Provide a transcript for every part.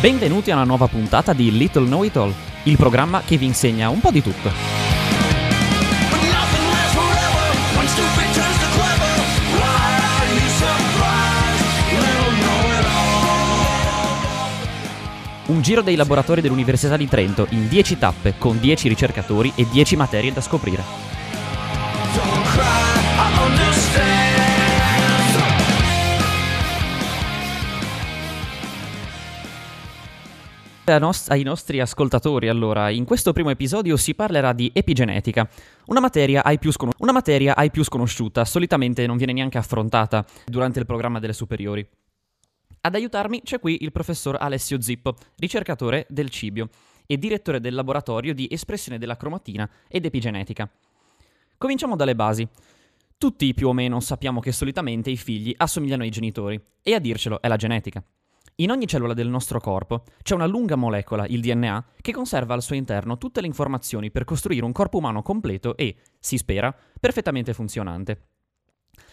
Benvenuti a una nuova puntata di Little Know It All, il programma che vi insegna un po' di tutto. Un giro dei laboratori dell'Università di Trento in 10 tappe con 10 ricercatori e 10 materie da scoprire. Nos- ai nostri ascoltatori, allora, in questo primo episodio si parlerà di epigenetica, una materia, ai più scono- una materia ai più sconosciuta, solitamente non viene neanche affrontata durante il programma delle superiori. Ad aiutarmi c'è qui il professor Alessio Zippo, ricercatore del Cibio e direttore del laboratorio di espressione della cromatina ed epigenetica. Cominciamo dalle basi. Tutti più o meno sappiamo che solitamente i figli assomigliano ai genitori, e a dircelo è la genetica. In ogni cellula del nostro corpo c'è una lunga molecola, il DNA, che conserva al suo interno tutte le informazioni per costruire un corpo umano completo e, si spera, perfettamente funzionante.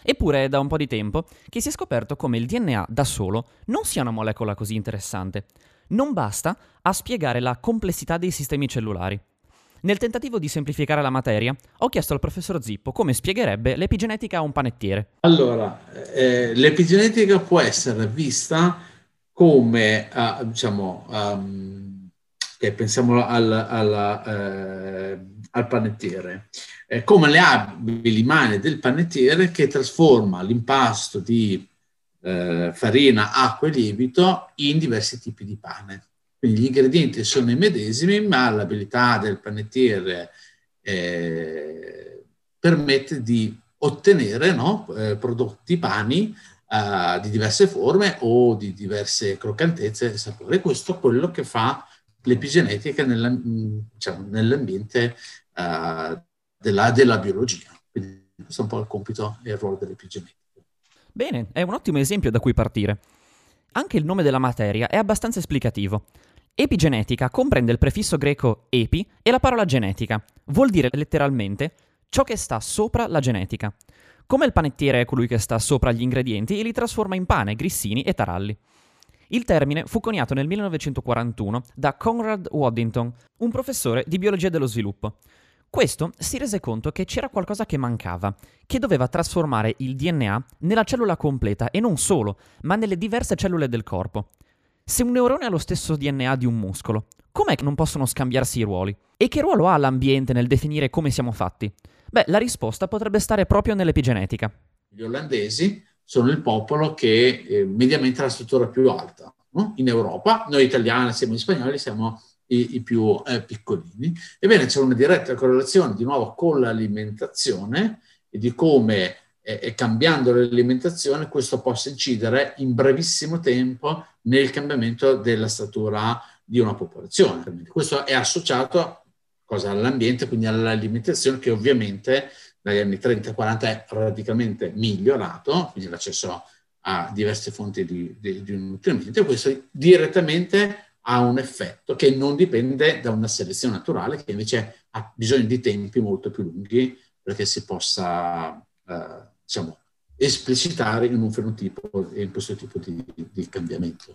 Eppure è da un po' di tempo che si è scoperto come il DNA da solo non sia una molecola così interessante. Non basta a spiegare la complessità dei sistemi cellulari. Nel tentativo di semplificare la materia, ho chiesto al professor Zippo come spiegherebbe l'epigenetica a un panettiere. Allora, eh, l'epigenetica può essere vista come, eh, diciamo, ehm, che pensiamo al, alla, eh, al panettiere, eh, come le abili mani del panettiere che trasforma l'impasto di eh, farina, acqua e lievito in diversi tipi di pane. Quindi gli ingredienti sono i medesimi, ma l'abilità del panettiere eh, permette di ottenere no, eh, prodotti, pani eh, di diverse forme o di diverse croccantezze e sapori. Questo è quello che fa l'epigenetica nella- diciamo, nell'ambiente eh, della, della biologia. Quindi questo è un po' il compito e il ruolo dell'epigenetica. Bene, è un ottimo esempio da cui partire. Anche il nome della materia è abbastanza esplicativo. Epigenetica comprende il prefisso greco epi e la parola genetica. Vuol dire letteralmente ciò che sta sopra la genetica. Come il panettiere è colui che sta sopra gli ingredienti e li trasforma in pane, grissini e taralli. Il termine fu coniato nel 1941 da Conrad Waddington, un professore di biologia dello sviluppo. Questo si rese conto che c'era qualcosa che mancava, che doveva trasformare il DNA nella cellula completa e non solo, ma nelle diverse cellule del corpo. Se un neurone ha lo stesso DNA di un muscolo, com'è che non possono scambiarsi i ruoli? E che ruolo ha l'ambiente nel definire come siamo fatti? Beh, la risposta potrebbe stare proprio nell'epigenetica. Gli olandesi sono il popolo che eh, mediamente ha la struttura più alta no? in Europa. Noi italiani, siamo gli spagnoli, siamo i, i più eh, piccolini. Ebbene, c'è una diretta correlazione di nuovo con l'alimentazione e di come eh, eh, cambiando l'alimentazione questo possa incidere in brevissimo tempo nel cambiamento della statura di una popolazione. Questo è associato cosa, all'ambiente, quindi all'alimentazione che ovviamente dagli anni 30-40 è radicalmente migliorato, quindi l'accesso a diverse fonti di, di, di nutrimento e questo direttamente ha un effetto che non dipende da una selezione naturale che invece ha bisogno di tempi molto più lunghi perché si possa eh, diciamo, esplicitare in un fenotipo e in questo tipo di, di cambiamento.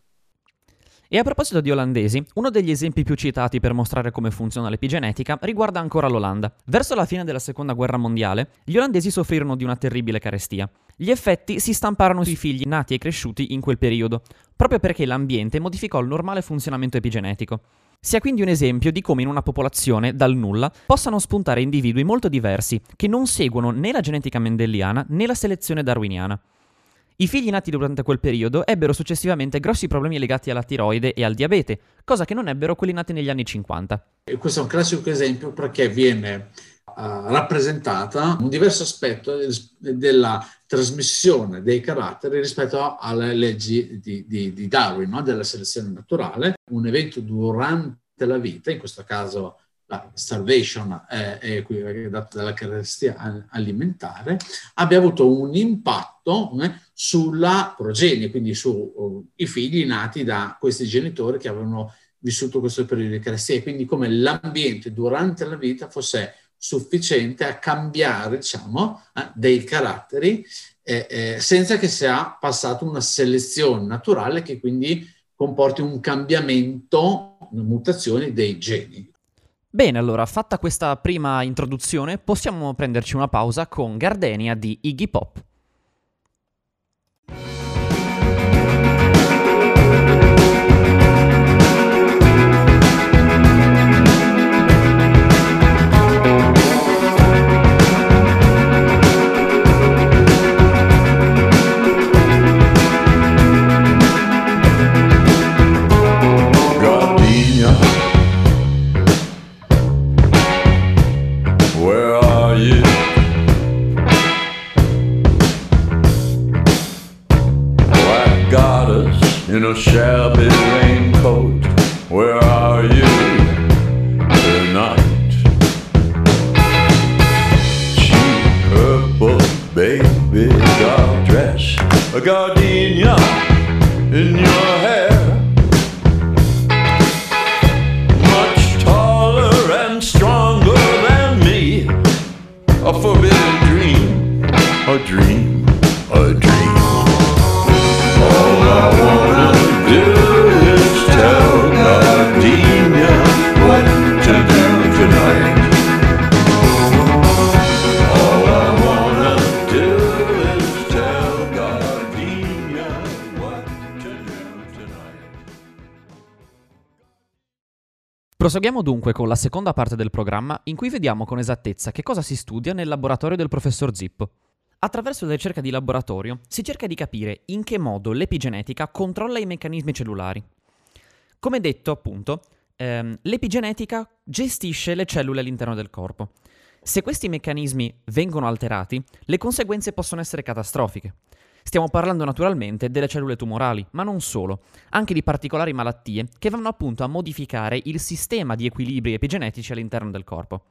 E a proposito di olandesi, uno degli esempi più citati per mostrare come funziona l'epigenetica riguarda ancora l'Olanda. Verso la fine della seconda guerra mondiale, gli olandesi soffrirono di una terribile carestia. Gli effetti si stamparono sui figli nati e cresciuti in quel periodo, proprio perché l'ambiente modificò il normale funzionamento epigenetico. Si ha quindi un esempio di come in una popolazione, dal nulla, possano spuntare individui molto diversi, che non seguono né la genetica mendeliana né la selezione darwiniana. I figli nati durante quel periodo ebbero successivamente grossi problemi legati alla tiroide e al diabete, cosa che non ebbero quelli nati negli anni 50. E questo è un classico esempio perché viene eh, rappresentata un diverso aspetto della trasmissione dei caratteri rispetto alle leggi di, di- di Darwin, no? della selezione naturale. Un evento durante la vita, in questo caso la starvation è, è qui- è dalla carestia alimentare, abbia avuto un impatto eh, sulla progenie, quindi sui figli nati da questi genitori che avevano vissuto questo periodo di carestia, quindi come l'ambiente durante la vita fosse sufficiente a cambiare, diciamo, eh, dei caratteri eh, eh, senza che sia passato una selezione naturale che quindi comporti un cambiamento, una mutazione dei geni. Bene, allora, fatta questa prima introduzione, possiamo prenderci una pausa con Gardenia di Iggy Pop. A gardenia in your Proseguiamo dunque con la seconda parte del programma in cui vediamo con esattezza che cosa si studia nel laboratorio del professor Zippo. Attraverso la ricerca di laboratorio si cerca di capire in che modo l'epigenetica controlla i meccanismi cellulari. Come detto, appunto, ehm, l'epigenetica gestisce le cellule all'interno del corpo. Se questi meccanismi vengono alterati, le conseguenze possono essere catastrofiche. Stiamo parlando naturalmente delle cellule tumorali, ma non solo, anche di particolari malattie che vanno appunto a modificare il sistema di equilibri epigenetici all'interno del corpo.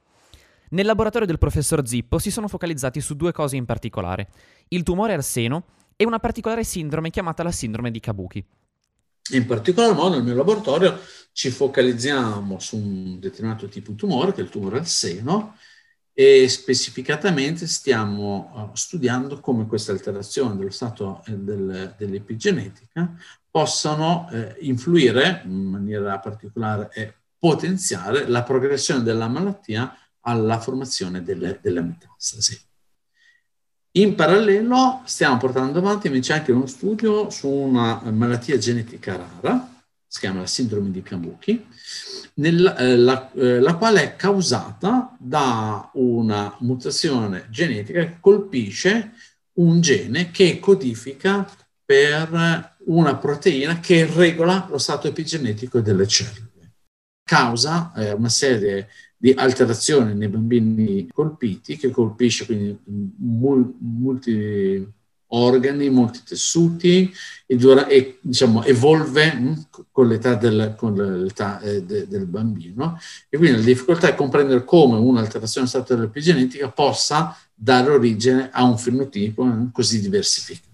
Nel laboratorio del professor Zippo si sono focalizzati su due cose in particolare, il tumore al seno e una particolare sindrome chiamata la sindrome di Kabuki. In particolar modo nel mio laboratorio ci focalizziamo su un determinato tipo di tumore, che è il tumore al seno, e specificatamente stiamo eh, studiando come queste alterazioni dello stato eh, del- dell'epigenetica possano eh, influire in maniera particolare e potenziare la progressione della malattia alla formazione delle, delle metastasi. In parallelo stiamo portando avanti invece anche uno studio su una malattia genetica rara, si chiama la sindrome di Kabuki, nel- eh, la, eh, la quale è causata da una mutazione genetica che colpisce un gene che codifica per una proteina che regola lo stato epigenetico delle cellule. Causa eh, una serie di alterazioni nei bambini colpiti, che colpisce quindi mul- molti organi, molti tessuti e, dura- e, diciamo, evolve mh, con l'età, del, con l'età eh, de- del bambino. E quindi la difficoltà è comprendere come un'alterazione stato dell'epigenetica possa dare origine a un fenotipo eh, così diversificato.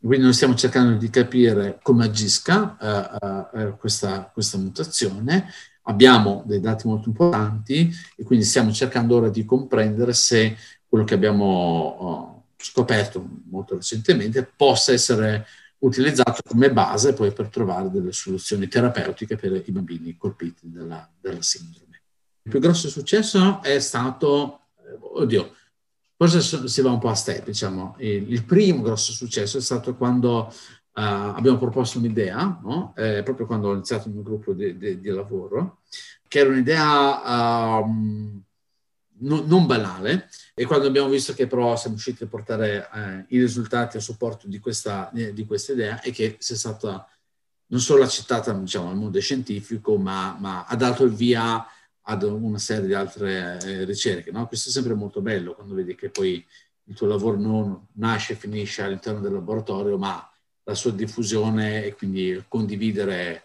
Quindi noi stiamo cercando di capire come agisca eh, eh, questa, questa mutazione abbiamo dei dati molto importanti e quindi stiamo cercando ora di comprendere se quello che abbiamo oh, scoperto molto recentemente possa essere utilizzato come base poi per trovare delle soluzioni terapeutiche per i bambini colpiti dalla, dalla sindrome. Il più grosso successo è stato, eh, oddio, forse si va un po' a step, diciamo. Il, il primo grosso successo è stato quando Uh, abbiamo proposto un'idea, no? eh, proprio quando ho iniziato il mio gruppo di, di- di lavoro, che era un'idea um, no- non banale e quando abbiamo visto che però siamo riusciti a portare eh, i risultati a supporto di questa, eh, di questa idea e che sia stata non solo accettata diciamo, nel mondo scientifico, ma, ma ha dato il via ad una serie di altre eh, ricerche. No? Questo è sempre molto bello quando vedi che poi il tuo lavoro non nasce e finisce all'interno del laboratorio, ma la sua diffusione e quindi condividere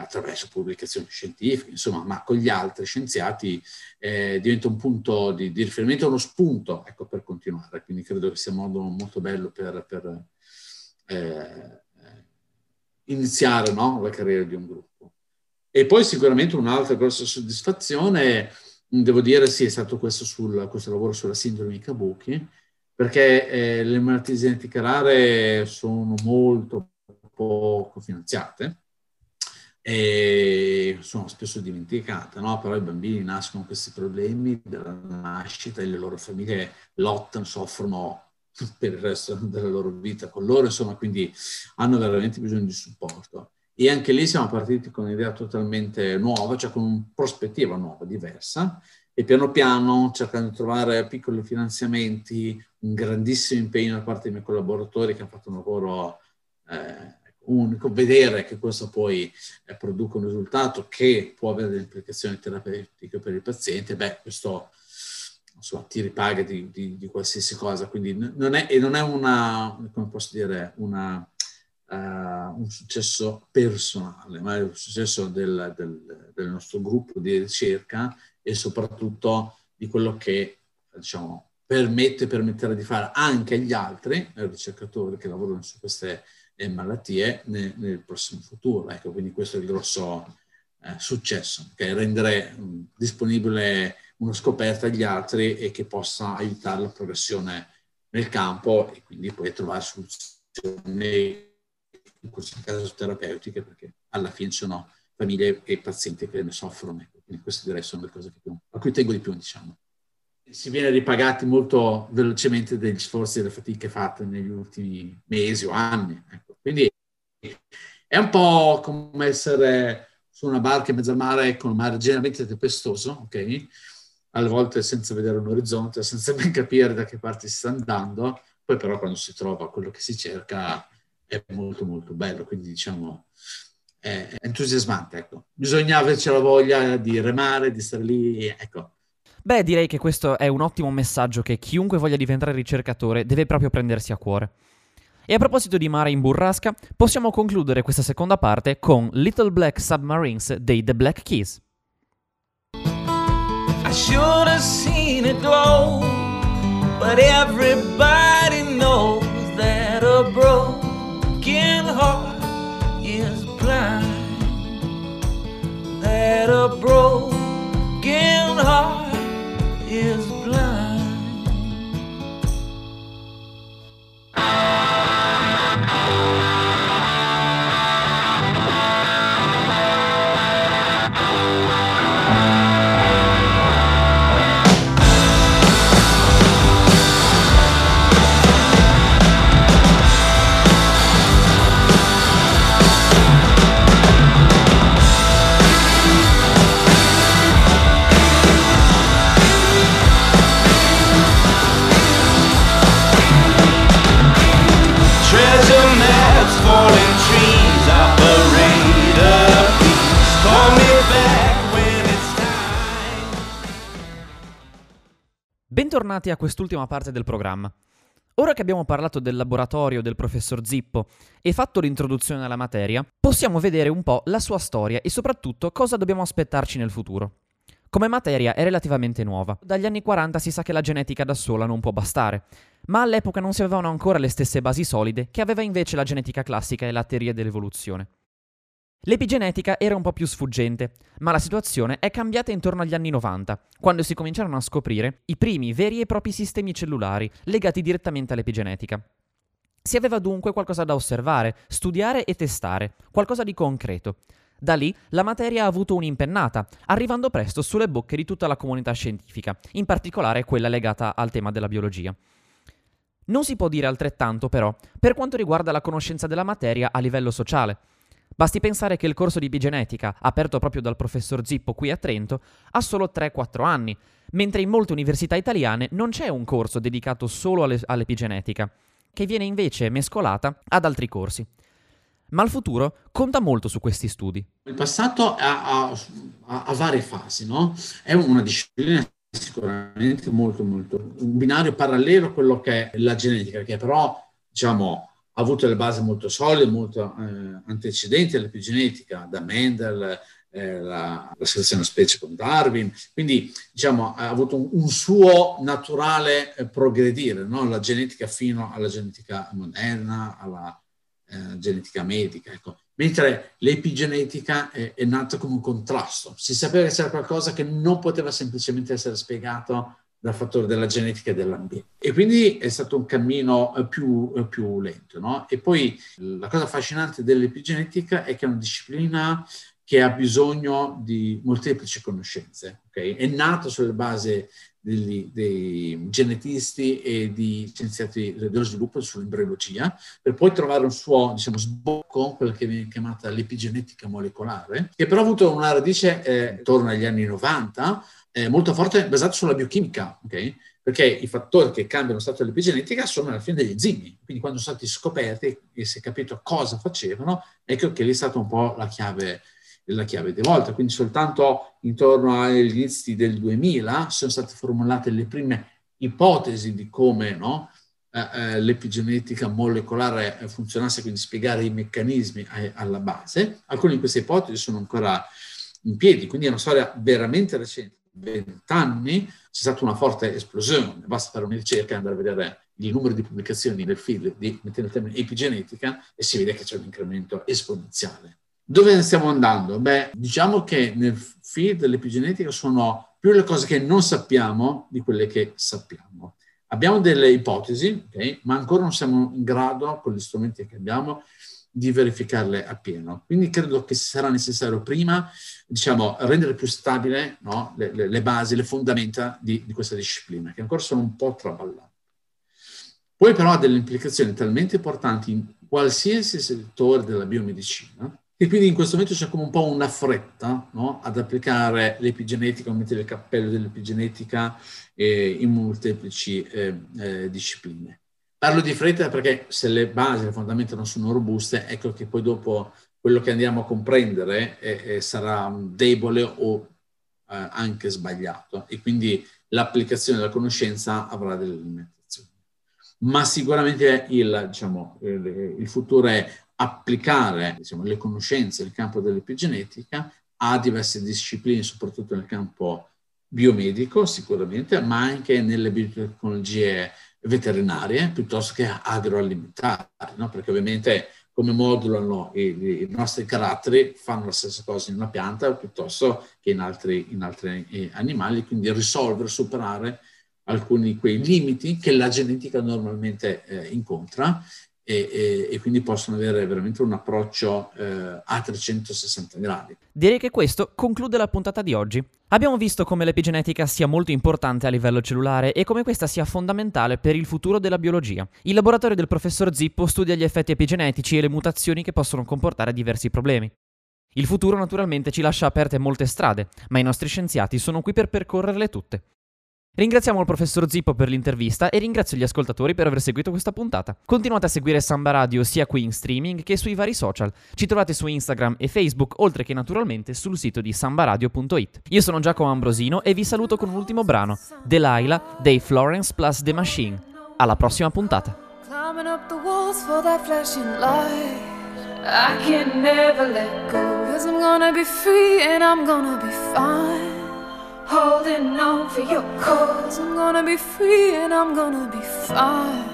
attraverso pubblicazioni scientifiche, insomma, ma con gli altri scienziati eh, diventa un punto di, di riferimento, uno spunto ecco, per continuare. Quindi credo che sia un modo molto bello per, per eh, iniziare no, la carriera di un gruppo. E poi sicuramente un'altra grossa soddisfazione, devo dire, sì, è stato questo, sul, questo lavoro sulla sindrome di Kabuki, perché eh, le malattie genetiche rare sono molto poco finanziate e sono spesso dimenticate, no? però i bambini nascono con questi problemi della nascita e le loro famiglie lottano, soffrono per il resto della loro vita con loro, insomma, quindi hanno veramente bisogno di supporto. E anche lì siamo partiti con un'idea totalmente nuova, cioè con una prospettiva nuova, diversa, e piano piano cercando di trovare piccoli finanziamenti, un grandissimo impegno da parte dei miei collaboratori che hanno fatto un lavoro eh, unico, vedere che questo poi eh, produca un risultato che può avere delle implicazioni terapeutiche per il paziente, beh, questo insomma, ti ripaga di, di, di qualsiasi cosa, quindi non è, non è una, come posso dire, una, uh, un successo personale, ma è un successo del, del, del nostro gruppo di ricerca e soprattutto di quello che, diciamo, permette, permettere di fare anche agli altri ricercatori che lavorano su queste eh, malattie nel, nel, prossimo futuro. Ecco, quindi questo è il grosso eh, successo, che rendere mh, disponibile una scoperta agli altri e che possa aiutare la progressione nel campo e quindi poi trovare soluzioni, in questo caso terapeutiche, perché alla fine sono famiglie e pazienti che ne soffrono. Ecco. Quindi queste direi sono le cose più, a cui tengo di più, diciamo si viene ripagati molto velocemente degli sforzi e delle fatiche fatte negli ultimi mesi o anni. Ecco. Quindi è un po' come essere su una barca in mezzo al mare con un mare generalmente tempestoso, ok? Alle volte senza vedere un orizzonte, senza ben capire da che parte si sta andando, poi però quando si trova quello che si cerca è molto molto bello, quindi diciamo è entusiasmante, ecco. Bisogna averci la voglia di remare, di stare lì, ecco Beh, direi che questo è un ottimo messaggio che chiunque voglia diventare ricercatore deve proprio prendersi a cuore. E a proposito di mare in burrasca, possiamo concludere questa seconda parte con Little Black Submarines dei The Black Keys. I should have seen it glow, but everybody knows that a broken heart is blind. That a broken heart is blind. Bentornati a quest'ultima parte del programma. Ora che abbiamo parlato del laboratorio del professor Zippo e fatto l'introduzione alla materia, possiamo vedere un po' la sua storia e soprattutto cosa dobbiamo aspettarci nel futuro. Come materia è relativamente nuova. Dagli anni 40 si sa che la genetica da sola non può bastare, ma all'epoca non si avevano ancora le stesse basi solide che aveva invece la genetica classica e la teoria dell'evoluzione. L'epigenetica era un po' più sfuggente, ma la situazione è cambiata intorno agli anni 90, quando si cominciarono a scoprire i primi veri e propri sistemi cellulari legati direttamente all'epigenetica. Si aveva dunque qualcosa da osservare, studiare e testare, qualcosa di concreto. Da lì la materia ha avuto un'impennata, arrivando presto sulle bocche di tutta la comunità scientifica, in particolare quella legata al tema della biologia. Non si può dire altrettanto, però, per quanto riguarda la conoscenza della materia a livello sociale. Basti pensare che il corso di epigenetica, aperto proprio dal professor Zippo qui a Trento, ha solo 3-4 anni, mentre in molte università italiane non c'è un corso dedicato solo alle- all'epigenetica, che viene invece mescolata ad altri corsi. Ma il futuro conta molto su questi studi. Il passato ha- ha- ha varie fasi, no? È una disciplina sicuramente molto, molto, un binario parallelo a quello che è la genetica, che però, diciamo, ha avuto le basi molto solide, molto eh, antecedenti all'epigenetica, da Mendel, eh, la, la selezione specie con Darwin, quindi, diciamo, ha avuto un, un suo naturale eh, progredire, no? La genetica fino alla genetica moderna, alla eh, genetica medica, ecco. Mentre l'epigenetica è, è nata come un contrasto. Si sapeva che c'era qualcosa che non poteva semplicemente essere spiegato dal fattore della genetica e dell'ambiente. E quindi è stato un cammino eh, più, eh, più lento. No? E poi la cosa affascinante dell'epigenetica è che è una disciplina che ha bisogno di molteplici conoscenze. ok? È nato sulla base degli- dei genetisti e di scienziati dello sviluppo sull'embriologia, per poi trovare un suo diciamo, sbocco, quella che viene chiamata l'epigenetica molecolare, che però ha avuto una radice eh, intorno agli anni 90, eh, molto forte, basata sulla biochimica, ok? perché i fattori che cambiano lo stato dell'epigenetica sono alla fine degli enzimi. Quindi quando sono stati scoperti e si è capito cosa facevano, ecco che lì è stata un po' la chiave, la chiave di volta. Quindi soltanto intorno agli inizi del 2000 sono state formulate le prime ipotesi di come no, eh, eh, l'epigenetica molecolare funzionasse, quindi spiegare i meccanismi alla base. Alcune di queste ipotesi sono ancora in piedi, quindi è una storia veramente recente. 20 anni c'è stata una forte esplosione, basta fare una ricerca e andare a vedere il numero di pubblicazioni nel field di mettendo il termine epigenetica e si vede che c'è un incremento esponenziale. Dove stiamo andando? Beh, diciamo che nel field dell'epigenetica sono più le cose che non sappiamo di quelle che sappiamo. Abbiamo delle ipotesi, ok, ma ancora non siamo in grado, con gli strumenti che abbiamo, di verificarle appieno. Quindi credo che sarà necessario prima, diciamo, rendere più stabile no, le, le- le basi, le fondamenta di, di questa disciplina, che ancora sono un po' traballate. Poi però ha delle implicazioni talmente importanti in qualsiasi settore della biomedicina che quindi in questo momento c'è come un po' una fretta no, ad applicare l'epigenetica, o mettere il cappello dell'epigenetica eh, in molteplici eh, eh, discipline. Parlo di fretta perché se le basi, le fondamenta non sono robuste, ecco che poi dopo quello che andiamo a comprendere eh, eh, sarà debole o eh, anche sbagliato e quindi l'applicazione della conoscenza avrà delle limitazioni. Ma sicuramente il, diciamo, il, il futuro è applicare diciamo, le conoscenze nel campo dell'epigenetica a diverse discipline, soprattutto nel campo biomedico sicuramente, ma anche nelle biotecnologie veterinarie piuttosto che agroalimentari, no? perché ovviamente come modulano i, i nostri caratteri fanno la stessa cosa in una pianta piuttosto che in altri, in altri eh, animali, quindi risolvere, superare alcuni di quei limiti che la genetica normalmente eh, incontra e, e- e quindi possono avere veramente un approccio eh, a 360 gradi. Direi che questo conclude la puntata di oggi. Abbiamo visto come l'epigenetica sia molto importante a livello cellulare e come questa sia fondamentale per il futuro della biologia. Il laboratorio del professor Zippo studia gli effetti epigenetici e le mutazioni che possono comportare diversi problemi. Il futuro naturalmente ci lascia aperte molte strade, ma i nostri scienziati sono qui per percorrerle tutte. Ringraziamo il professor Zippo per l'intervista e ringrazio gli ascoltatori per aver seguito questa puntata. Continuate a seguire Samba Radio sia qui in streaming che sui vari social. Ci trovate su Instagram e Facebook, oltre che naturalmente sul sito di sambaradio.it. Io sono Giacomo Ambrosino e vi saluto con un ultimo brano, Delilah dei Florence Plus The Machine. Alla prossima puntata. I can never let go. Cause I'm gonna be free and I'm gonna be fine. Holding on for your cause. I'm gonna be free and I'm gonna be fine.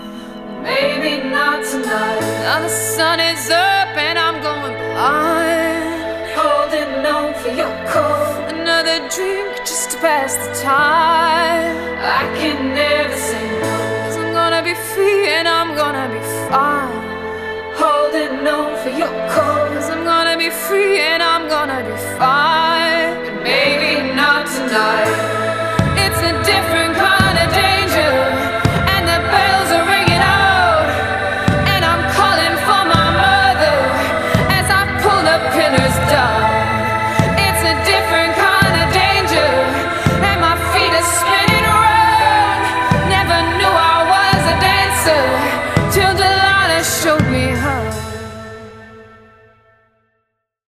Maybe not tonight. Now the sun is up and I'm going blind. Holding on for your cause. Another drink just to pass the time. I can never say no. Cause I'm gonna be free and I'm gonna be fine. Holding on for your cause. I'm gonna be free and I'm gonna be fine. But maybe die